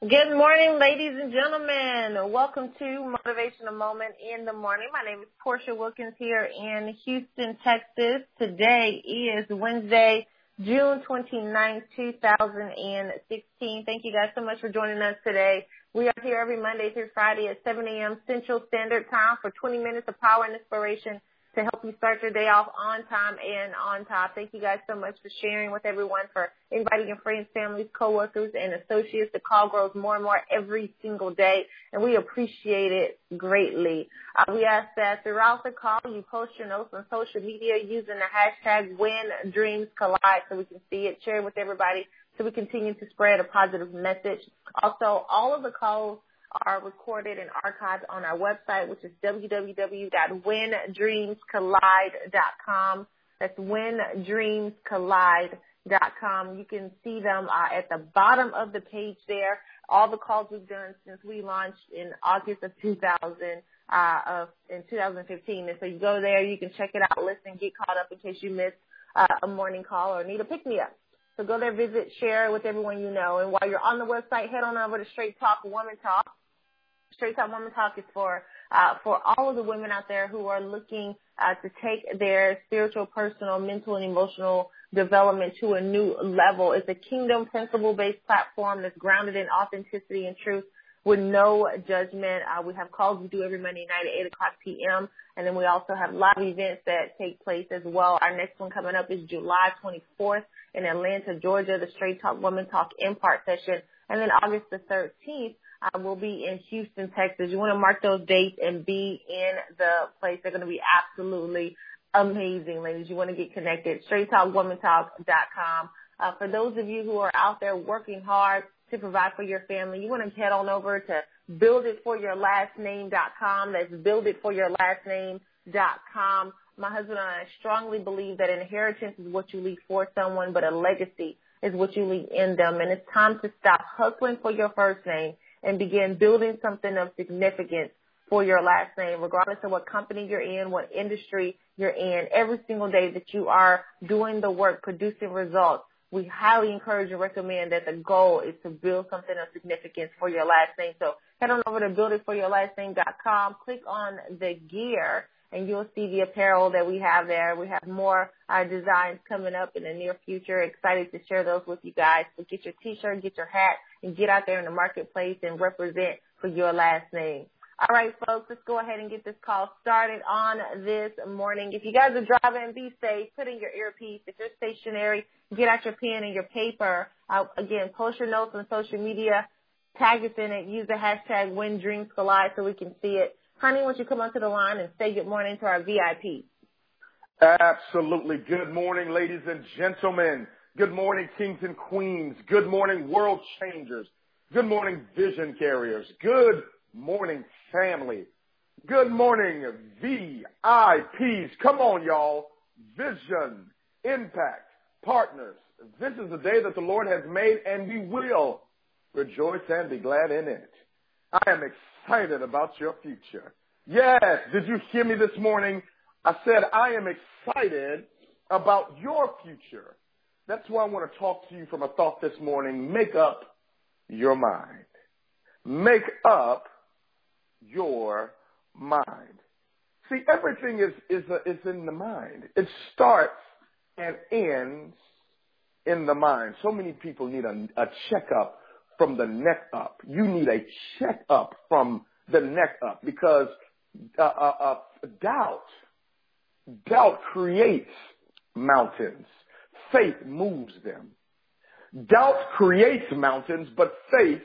Good morning, ladies and gentlemen. Welcome to Motivational Moment in the Morning. My name is Portia Wilkins here in Houston, Texas. Today is Wednesday, June 29, 2016. Thank you guys so much for joining us today. We are here every Monday through Friday at 7 a.m. Central Standard Time for 20 minutes of power and inspiration to help you start your day off on time and on top. Thank you guys so much for sharing with everyone, for inviting your friends, families, coworkers, and associates. The call grows more and more every single day, and we appreciate it greatly. Uh, we ask that throughout the call, you post your notes on social media using the hashtag When Dreams Collide so we can see it, share it with everybody, so we continue to spread a positive message. Also, all of the calls are recorded and archived on our website, which is www.whendreamscollide.com. That's whendreamscollide.com. You can see them uh, at the bottom of the page there. All the calls we've done since we launched in August of 2000, uh, of, in 2015. And so you go there, you can check it out, listen, get caught up in case you missed uh, a morning call or need a pick me up. So go there, visit, share with everyone you know. And while you're on the website, head on over to Straight Talk Woman Talk. Straight Talk Woman Talk is for uh, for all of the women out there who are looking uh, to take their spiritual, personal, mental, and emotional development to a new level. It's a kingdom principle based platform that's grounded in authenticity and truth with no judgment. Uh, we have calls we do every Monday night at 8 o'clock p.m. And then we also have live events that take place as well. Our next one coming up is July 24th in Atlanta, Georgia, the Straight Talk Woman Talk Impart session. And then August the 13th, uh, will be in Houston, Texas. You want to mark those dates and be in the place. They're going to be absolutely amazing, ladies. You want to get connected. StraightTalkWomanTalk.com. Uh, for those of you who are out there working hard to provide for your family, you want to head on over to builditforyourlastname.com. That's builditforyourlastname.com. My husband and I strongly believe that inheritance is what you leave for someone, but a legacy is what you leave in them. And it's time to stop hustling for your first name and begin building something of significance for your last name, regardless of what company you're in, what industry you're in. Every single day that you are doing the work, producing results, we highly encourage and recommend that the goal is to build something of significance for your last name. So head on over to builditforyourlastname.com, click on the gear, and you'll see the apparel that we have there. We have more uh, designs coming up in the near future. Excited to share those with you guys. So get your t-shirt, get your hat, and get out there in the marketplace and represent for your last name. All right, folks, let's go ahead and get this call started on this morning. If you guys are driving, be safe. Put in your earpiece. If you're stationary, get out your pen and your paper. Uh, again, post your notes on social media. Tag us in it. Use the hashtag When Dreams Collide so we can see it. Honey, don't you come onto the line and say good morning to our VIP? Absolutely. Good morning, ladies and gentlemen. Good morning, kings and queens. Good morning, world changers. Good morning, vision carriers. Good morning, family. Good morning, VIPs. Come on, y'all. Vision, impact, partners. This is the day that the Lord has made and we will rejoice and be glad in it. I am excited about your future. Yes, did you hear me this morning? I said I am excited about your future. That's why I want to talk to you from a thought this morning. Make up your mind. Make up your mind. See, everything is, is, a, is in the mind. It starts and ends in the mind. So many people need a, a checkup from the neck up. You need a checkup from the neck up because uh, uh, uh, doubt, doubt creates mountains faith moves them. Doubt creates mountains, but faith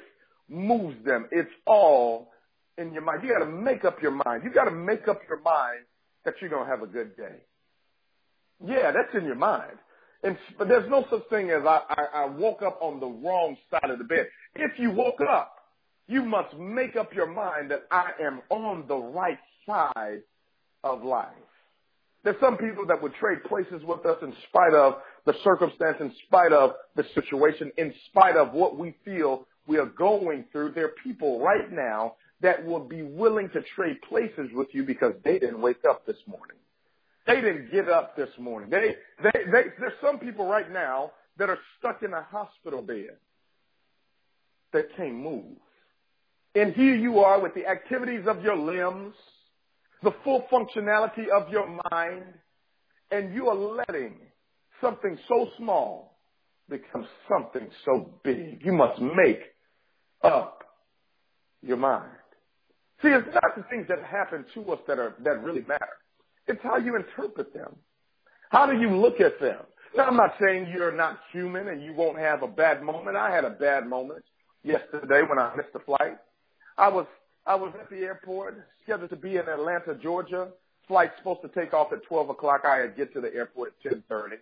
moves them. It's all in your mind. You got to make up your mind. You got to make up your mind that you're going to have a good day. Yeah, that's in your mind. And, but there's no such thing as I, I, I woke up on the wrong side of the bed. If you woke up, you must make up your mind that I am on the right side of life. There's some people that would trade places with us in spite of the circumstance, in spite of the situation, in spite of what we feel we are going through. There are people right now that will be willing to trade places with you because they didn't wake up this morning. They didn't get up this morning. They, they, they, there's some people right now that are stuck in a hospital bed. that can't move. And here you are with the activities of your limbs, the full functionality of your mind, and you are letting something so small become something so big. You must make up your mind. See, it's not the things that happen to us that are that really matter. It's how you interpret them. How do you look at them? Now, I'm not saying you're not human and you won't have a bad moment. I had a bad moment yesterday when I missed the flight. I was I was at the airport, scheduled to be in Atlanta, Georgia. Flight's supposed to take off at 12 o'clock. I had get to the airport at 10:30.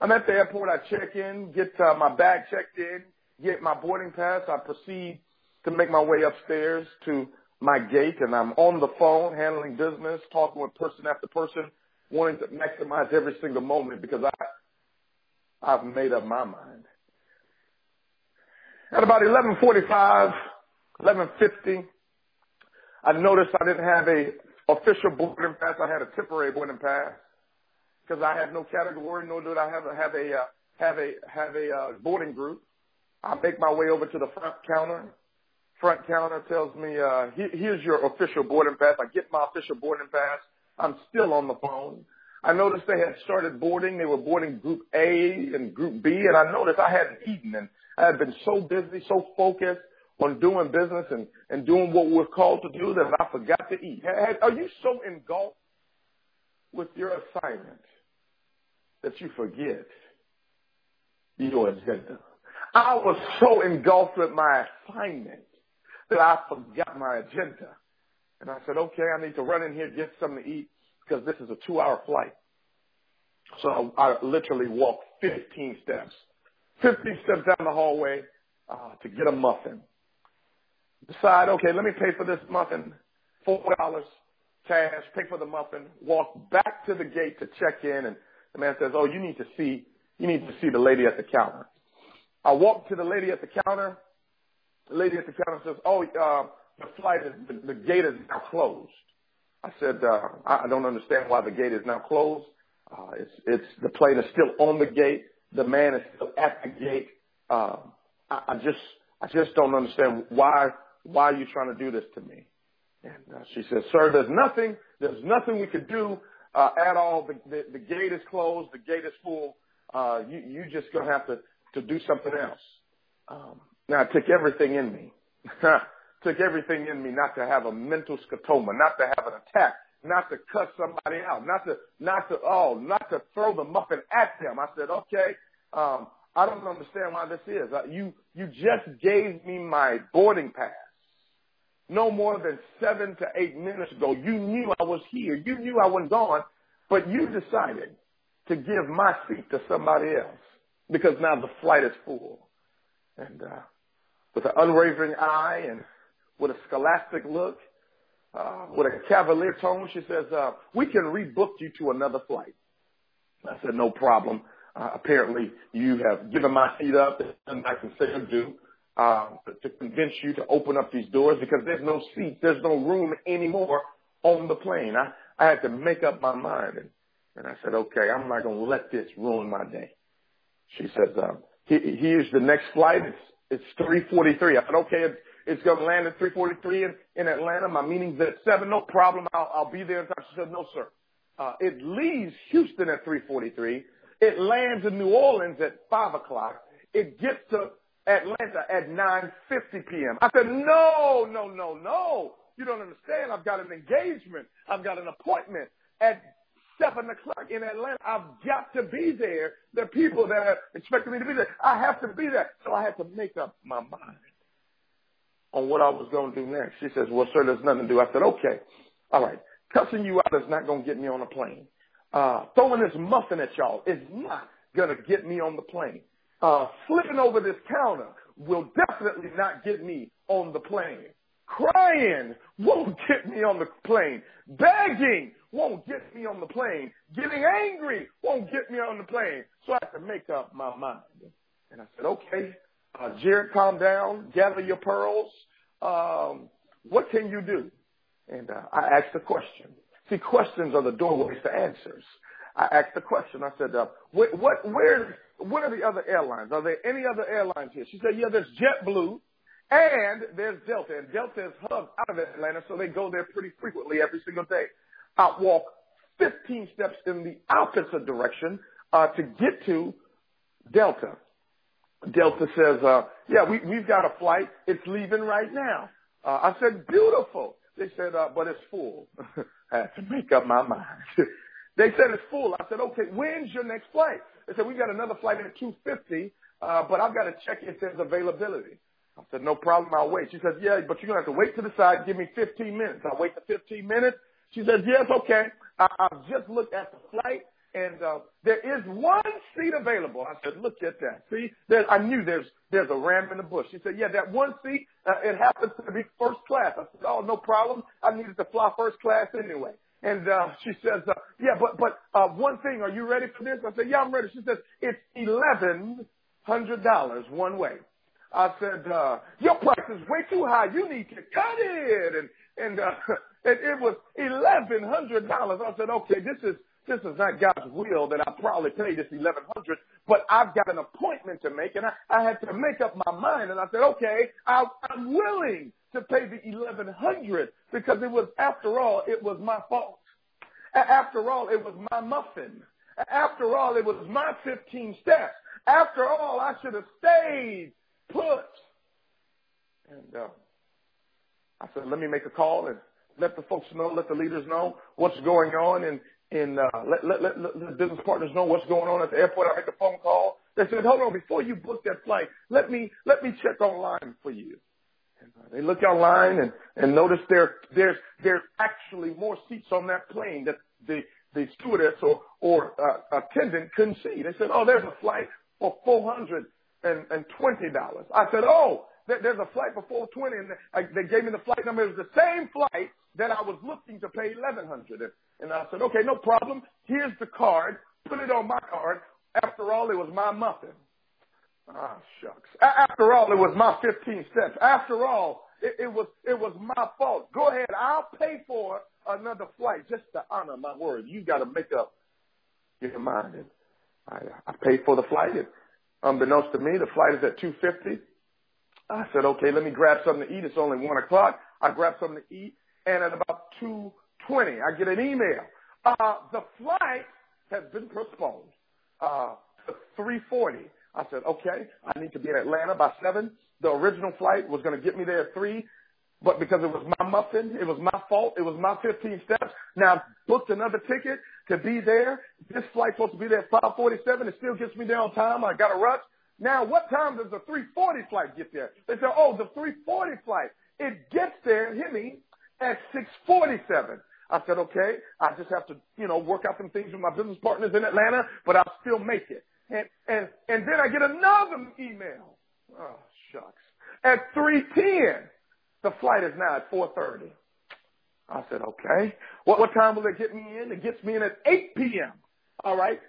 I'm at the airport. I check in, get uh, my bag checked in, get my boarding pass. I proceed to make my way upstairs to my gate, and I'm on the phone handling business, talking with person after person, wanting to maximize every single moment because I I've made up my mind. At about 11:45, 11:50, I noticed I didn't have a official boarding pass. I had a temporary boarding pass because I had no category, nor did I have a have a uh, have a have a uh, boarding group. I make my way over to the front counter. Front counter tells me, uh, "Here's your official boarding pass." I get my official boarding pass. I'm still on the phone. I noticed they had started boarding. They were boarding Group A and Group B, and I noticed I hadn't eaten, and I had been so busy, so focused on doing business and, and doing what we're called to do that I forgot to eat. Are you so engulfed with your assignment that you forget your agenda? I was so engulfed with my assignment that I forgot my agenda. And I said, okay, I need to run in here, get something to eat because this is a two hour flight. So I literally walked 15 steps, 15 steps down the hallway uh, to get a muffin decide, okay, let me pay for this muffin, four dollars cash, pay for the muffin, walk back to the gate to check in, and the man says, oh, you need to see, you need to see the lady at the counter. I walk to the lady at the counter. The lady at the counter says, oh, uh, the flight is, the, the gate is now closed. I said, uh, I don't understand why the gate is now closed. Uh, it's, it's, the plane is still on the gate. The man is still at the gate. Uh, I, I just, I just don't understand why why are you trying to do this to me? And uh, she says, sir, there's nothing, there's nothing we could do uh, at all. The, the, the gate is closed. The gate is full. Uh, you, you just to have to, to do something else. Um, now, it took everything in me. took everything in me not to have a mental scotoma, not to have an attack, not to cut somebody out, not to, not to, oh, not to throw the muffin at them. I said, okay, um, I don't understand why this is. Uh, you, you just gave me my boarding pass no more than seven to eight minutes ago. You knew I was here. You knew I was gone, but you decided to give my seat to somebody else because now the flight is full. And uh, with an unwavering eye and with a scholastic look, uh, with a cavalier tone, she says, uh, we can rebook you to another flight. I said, no problem. Uh, apparently you have given my seat up and I can say or do uh, to convince you to open up these doors because there's no seat, there's no room anymore on the plane. I, I had to make up my mind, and, and I said, okay, I'm not going to let this ruin my day. She says, um, here's the next flight. It's it's 3:43. I said, okay, it's, it's going to land at 3:43 in, in Atlanta. My meeting's at seven. No problem. I'll, I'll be there. She said, no, sir. Uh, it leaves Houston at 3:43. It lands in New Orleans at five o'clock. It gets to Atlanta at 9.50 p.m. I said, no, no, no, no. You don't understand. I've got an engagement. I've got an appointment at 7 o'clock in Atlanta. I've got to be there. Are people that are expecting me to be there. I have to be there. So I had to make up my mind on what I was going to do next. She says, well, sir, there's nothing to do. I said, okay. All right. Cussing you out is not going to get me on a plane. Uh, throwing this muffin at y'all is not going to get me on the plane uh, flipping over this counter will definitely not get me on the plane. Crying won't get me on the plane. Begging won't get me on the plane. Getting angry won't get me on the plane. So I had to make up my mind. And I said, okay, uh, Jared, calm down, gather your pearls. Um, what can you do? And uh, I asked a question. See, questions are the doorways to answers. I asked the question. I said, uh, what, what, where, what are the other airlines? Are there any other airlines here? She said, yeah, there's JetBlue And there's Delta, and Delta is hubbed out of Atlanta, so they go there pretty frequently every single day. I walk 15 steps in the opposite direction uh, to get to Delta. Delta says, uh, yeah, we, we've got a flight. It's leaving right now. Uh, I said, beautiful. They said, uh, but it's full. I had to make up my mind. they said it's full. I said, okay, when's your next flight? They said, we got another flight at 250, uh, but I've got to check if there's availability. I said, no problem. I'll wait. She said, yeah, but you're going to have to wait to the side. Give me 15 minutes. I wait the 15 minutes. She says, yes, okay. I, I've just looked at the flight and uh, there is one seat available. I said, look at that. See, there, I knew there's there's a ram in the bush. She said, yeah, that one seat, uh, it happens to be first class. I said, oh, no problem. I needed to fly first class anyway. And uh, she says, uh, yeah, but but uh, one thing, are you ready for this? I said, yeah, I'm ready. She says, it's eleven hundred dollars one way. I said, uh, your price is way too high. You need to cut it. And and uh, it, it was eleven hundred dollars. I said, okay, this is this is not God's will that I probably pay this eleven hundred, but I've got an appointment to make, and I, I had to make up my mind. And I said, okay, I, I'm willing to pay the eleven hundred because it was, after all, it was my fault. After all, it was my muffin. After all, it was my fifteen steps. After all, I should have stayed put. And uh, I said, let me make a call and let the folks know, let the leaders know what's going on, and and uh, let, let, let, let the business partners know what's going on at the airport. I make a phone call. They said, hold on, before you book that flight, let me let me check online for you. And, uh, they look online and, and notice there there's there's actually more seats on that plane that the the stewardess or or uh, attendant couldn't see. They said, oh, there's a flight for four hundred and twenty dollars. I said, oh, there's a flight for four twenty, and they gave me the flight number. It was the same flight that I was looking to pay eleven hundred. And I said, okay, no problem. Here's the card. Put it on my card. After all, it was my muffin. Ah, shucks. After all, it was my 15 steps. After all, it, it was it was my fault. Go ahead. I'll pay for another flight just to honor my word. You got to make up your mind. And I, I paid for the flight. And unbeknownst to me, the flight is at 250. I said, okay, let me grab something to eat. It's only one o'clock. I grab something to eat. And at about two twenty, I get an email. Uh, the flight has been postponed uh, to 340. I said, okay, I need to be in Atlanta by 7. The original flight was going to get me there at 3, but because it was my muffin, it was my fault, it was my 15 steps. Now, I booked another ticket to be there. This flight's supposed to be there at 547. It still gets me there on time. I got a rush. Now, what time does the 340 flight get there? They say, oh, the 340 flight. It gets there, hit me, at 647. I said, okay, I just have to, you know, work out some things with my business partners in Atlanta, but I'll still make it. And, and, and then I get another email. Oh, shucks. At 310, the flight is now at 430. I said, okay. What, what time will it get me in? It gets me in at 8 p.m. All right.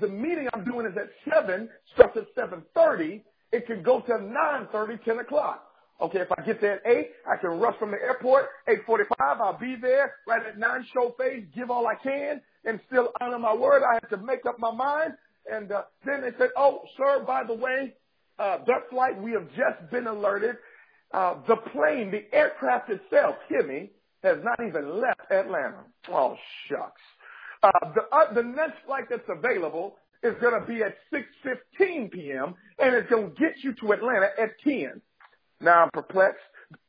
The meeting I'm doing is at 7, starts at 7.30. It could go to nine thirty, ten o'clock. Okay, if I get there at 8, I can rush from the airport. 8.45, I'll be there right at 9 show face, give all I can, and still honor my word. I have to make up my mind. And uh, then they said, oh, sir, by the way, uh, that flight, we have just been alerted. Uh, the plane, the aircraft itself, me, has not even left Atlanta. Oh, shucks. Uh, the, uh, the next flight that's available is going to be at 6.15 p.m., and it's going to get you to Atlanta at 10. Now I'm perplexed.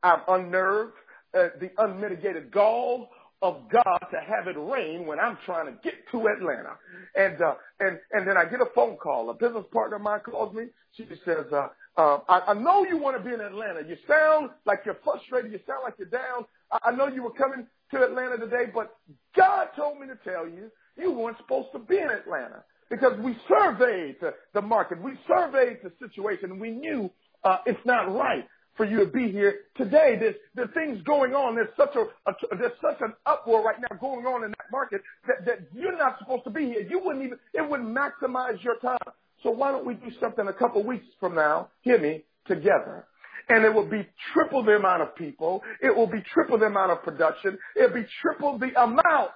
I'm unnerved. Uh, the unmitigated gall of God to have it rain when I'm trying to get to Atlanta. And, uh, and, and then I get a phone call. A business partner of mine calls me. She says, uh, uh, I, I know you want to be in Atlanta. You sound like you're frustrated. You sound like you're down. I, I know you were coming to Atlanta today, but God told me to tell you you weren't supposed to be in Atlanta because we surveyed the, market. We surveyed the situation and we knew uh, it's not right for you to be here today. There's, there's things going on. There's such a, a, there's such an uproar right now going on in that market that, that you're not supposed to be here. You wouldn't even, it wouldn't maximize your time. So why don't we do something a couple weeks from now, hear me, together? And it will be triple the amount of people. It will be triple the amount of production. It'll be triple the amount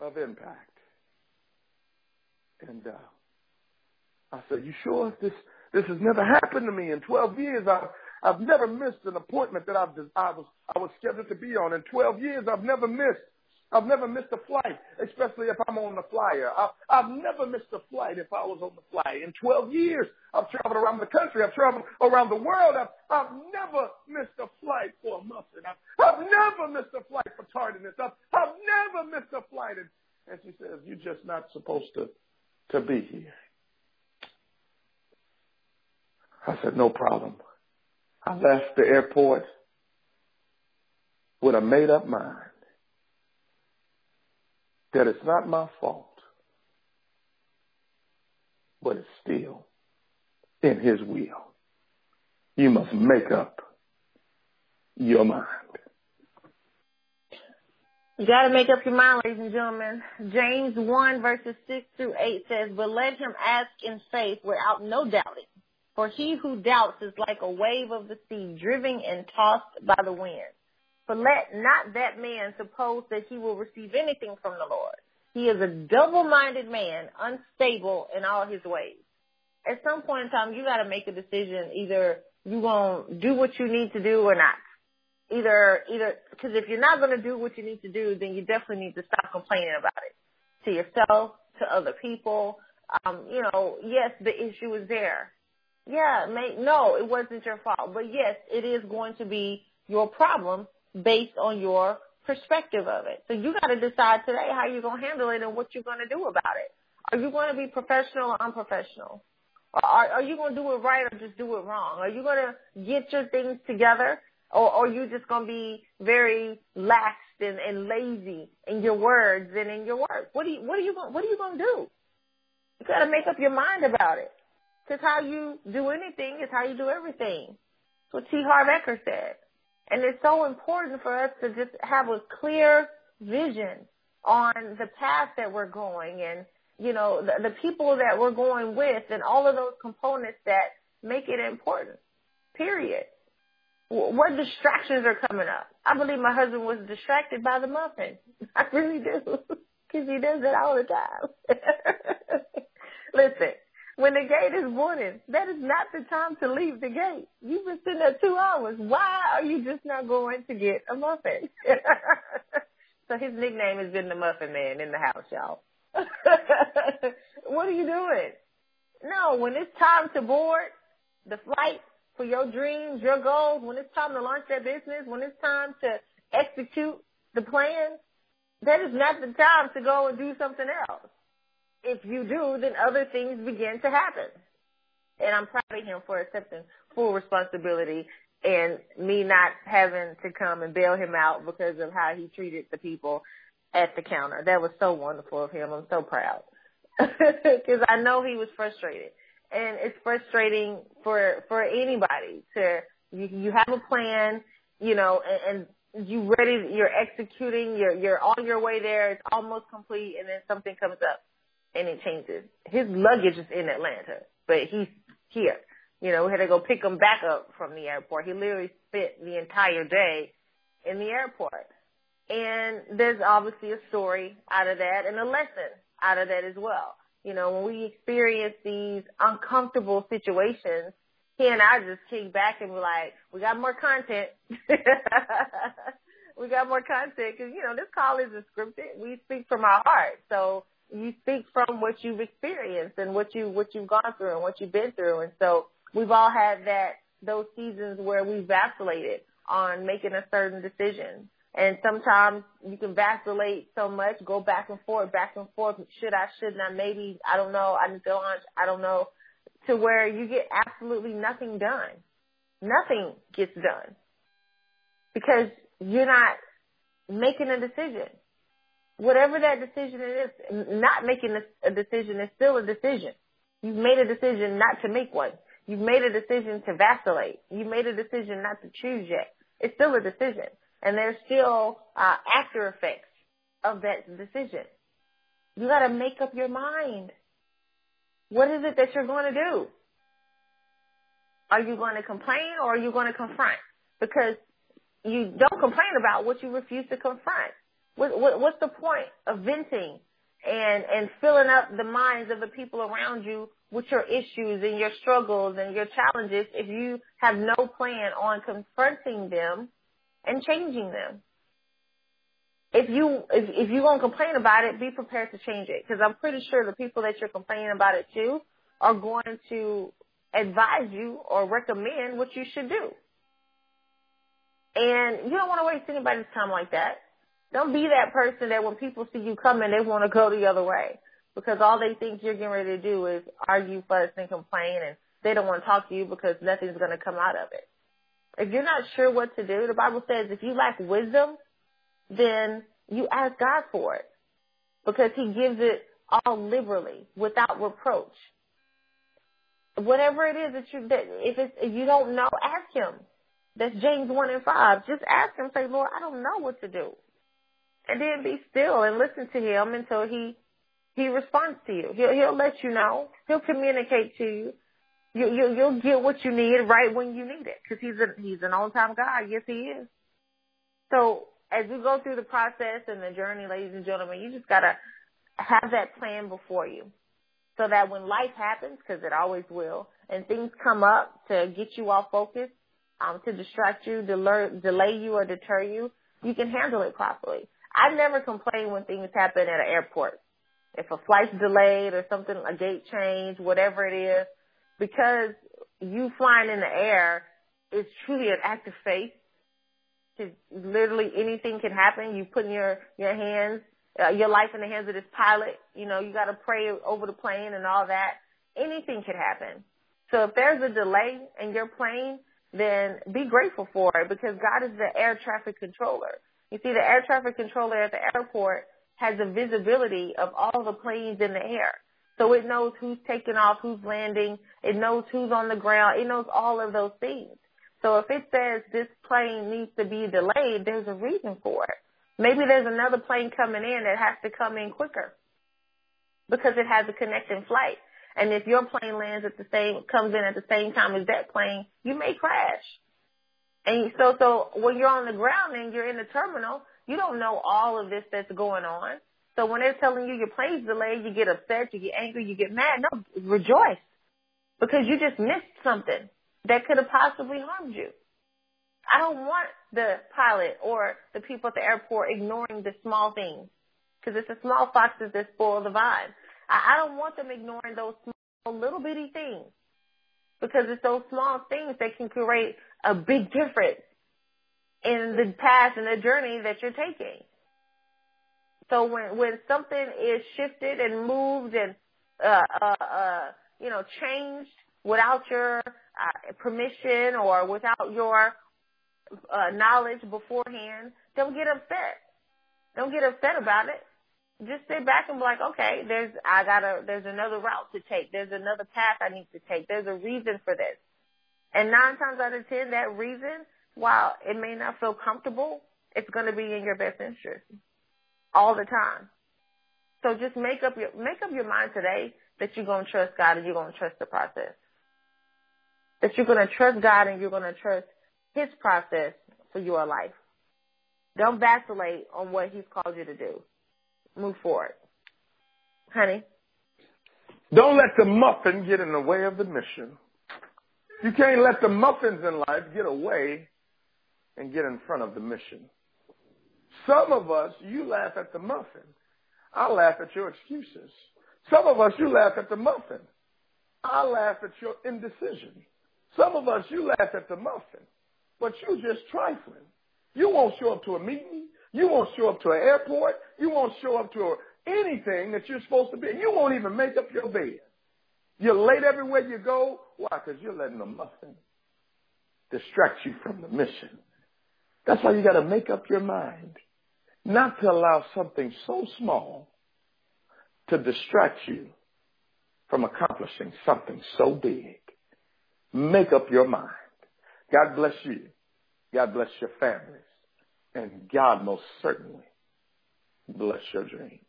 of impact. And uh, I said, you sure this this has never happened to me in 12 years. I've, I've never missed an appointment that I've, I was, I was scheduled to be on. In 12 years, I've never missed I've never missed a flight, especially if I'm on the flyer. I, I've never missed a flight if I was on the fly. In 12 years, I've traveled around the country. I've traveled around the world. I've, I've never missed a flight for a muffin. I've, I've never missed a flight for tardiness. I've, I've never missed a flight. And, and she says, you're just not supposed to, to be here. I said, no problem. I left the airport with a made up mind that it's not my fault, but it's still in his will. You must make up your mind. You got to make up your mind, ladies and gentlemen. James 1 verses 6 through 8 says, But let him ask in faith without no doubting. For he who doubts is like a wave of the sea driven and tossed by the wind. For let not that man suppose that he will receive anything from the Lord. He is a double-minded man, unstable in all his ways. At some point in time, you got to make a decision. Either you gonna do what you need to do or not. Either, either, because if you're not gonna do what you need to do, then you definitely need to stop complaining about it to yourself, to other people. Um, you know, yes, the issue is there. Yeah, may, no, it wasn't your fault, but yes, it is going to be your problem based on your perspective of it. So you got to decide today how you're going to handle it and what you're going to do about it. Are you going to be professional or unprofessional? Or are, are you going to do it right or just do it wrong? Are you going to get your things together or, or are you just going to be very lax and, and lazy in your words and in your work? What do you, what are you going, what are you going to do? You got to make up your mind about it. Because how you do anything is how you do everything. That's what T. Harv Eker said. And it's so important for us to just have a clear vision on the path that we're going and, you know, the, the people that we're going with and all of those components that make it important. Period. What distractions are coming up? I believe my husband was distracted by the muffin. I really do. Cause he does it all the time. Listen, when the gate is morning, that is not the time to leave the gate. You've been sitting there two hours. Why are you just not going to get a muffin? so his nickname has been the Muffin Man in the house, y'all. what are you doing? No, when it's time to board the flight for your dreams, your goals, when it's time to launch that business, when it's time to execute the plan, that is not the time to go and do something else if you do, then other things begin to happen. And I'm proud of him for accepting full responsibility and me not having to come and bail him out because of how he treated the people at the counter. That was so wonderful of him. I'm so proud because I know he was frustrated, and it's frustrating for for anybody to you, you have a plan, you know, and, and you ready, you're executing, you're you're on your way there, it's almost complete, and then something comes up and it changes. His luggage is in Atlanta, but he's here. You know, we had to go pick him back up from the airport. He literally spent the entire day in the airport. And there's obviously a story out of that and a lesson out of that as well. You know, when we experience these uncomfortable situations, he and I just kick back and be like, we got more content. we got more content because, you know, this call isn't scripted. We speak from our heart. So you speak from what you've experienced and what you what you've gone through and what you've been through. And so we've all had that those seasons where we vacillated on making a certain decision. And sometimes you can vacillate so much, go back and forth, back and forth. Should I, shouldn't I, maybe, I don't know, I need to launch, I don't know, to where you get absolutely nothing done. Nothing gets done. Because you're not making a decision whatever that decision is, not making a, decision is still a decision. You've made a decision not to make one. You've made a decision to vacillate. You've made a decision not to choose yet. It's still a decision. And there's still uh, after effects of that decision. You gotta make up your mind. What is it that you're going to do? Are you going to complain or are you going to confront? Because you don't complain about what you refuse to confront. What, what, what's the point of venting and, and filling up the minds of the people around you with your issues and your struggles and your challenges if you have no plan on confronting them and changing them. If you if, if you're gonna complain about it, be prepared to change it because I'm pretty sure the people that you're complaining about it to are going to advise you or recommend what you should do. And you don't want to waste anybody's time like that. Don't be that person that when people see you coming, they want to go the other way because all they think you're getting ready to do is argue, fuss, and complain, and they don't want to talk to you because nothing's going to come out of it. If you're not sure what to do, the Bible says if you lack wisdom, then you ask God for it because He gives it all liberally without reproach. Whatever it is that you that if it's if you don't know, ask Him. That's James one and five. Just ask Him. Say, Lord, I don't know what to do, and then be still and listen to Him until He He responds to you. He'll He'll let you know. He'll communicate to you. You, you you'll get what you need right when you need it because He's a He's an on time God. Yes, He is. So as we go through the process and the journey, ladies and gentlemen, you just gotta have that plan before you so that when life happens, because it always will, and things come up to get you off focus, um, to distract you, delay, delay you, or deter you, you can handle it properly. I never complain when things happen at an airport. If a flight's delayed or something, a gate change, whatever it is, because you flying in the air is truly an act of faith. Cause literally anything can happen. You put your your hands uh, your life in the hands of this pilot. You know, you got to pray over the plane and all that. Anything could happen. So if there's a delay in your plane, then be grateful for it because God is the air traffic controller. You see, the air traffic controller at the airport has a visibility of all the planes in the air. So it knows who's taking off, who's landing. It knows who's on the ground. It knows all of those things. So if it says this plane needs to be delayed, there's a reason for it. Maybe there's another plane coming in that has to come in quicker because it has a connecting flight. And if your plane lands at the same, comes in at the same time as that plane, you may crash. And so, so when you're on the ground and you're in the terminal, you don't know all of this that's going on. So when they're telling you your plane's delayed, you get upset, you get angry, you get mad. No, rejoice because you just missed something that could have possibly harmed you. I don't want the pilot or the people at the airport ignoring the small things because it's the small foxes that spoil the vine. I, I don't want them ignoring those small little bitty things because it's those small things that can create a big difference in the path and the journey that you're taking. So when when something is shifted and moved and uh, uh, uh, you know changed without your uh, permission or without your uh, knowledge beforehand, don't get upset. Don't get upset about it. Just sit back and be like, okay, there's, I gotta, there's another route to take. There's another path I need to take. There's a reason for this. And nine times out of ten, that reason, while it may not feel comfortable, it's going to be in your best interest all the time. So just make up your, make up your mind today that you're going to trust God and you're going to trust the process. That you're going to trust God and you're going to trust his process for your life. Don't vacillate on what he's called you to do. Move forward. Honey? Don't let the muffin get in the way of the mission. You can't let the muffins in life get away and get in front of the mission. Some of us, you laugh at the muffin. I laugh at your excuses. Some of us, you laugh at the muffin. I laugh at your indecision. Some of us, you laugh at the muffin but you just trifling. You won't show up to a meeting. You won't show up to an airport. You won't show up to anything that you're supposed to be. You won't even make up your bed. You're late everywhere you go. Why? Because you're letting the muffin distract you from the mission. That's why you got to make up your mind not to allow something so small to distract you from accomplishing something so big. Make up your mind. God bless you. God bless your families. And God most certainly bless your dreams.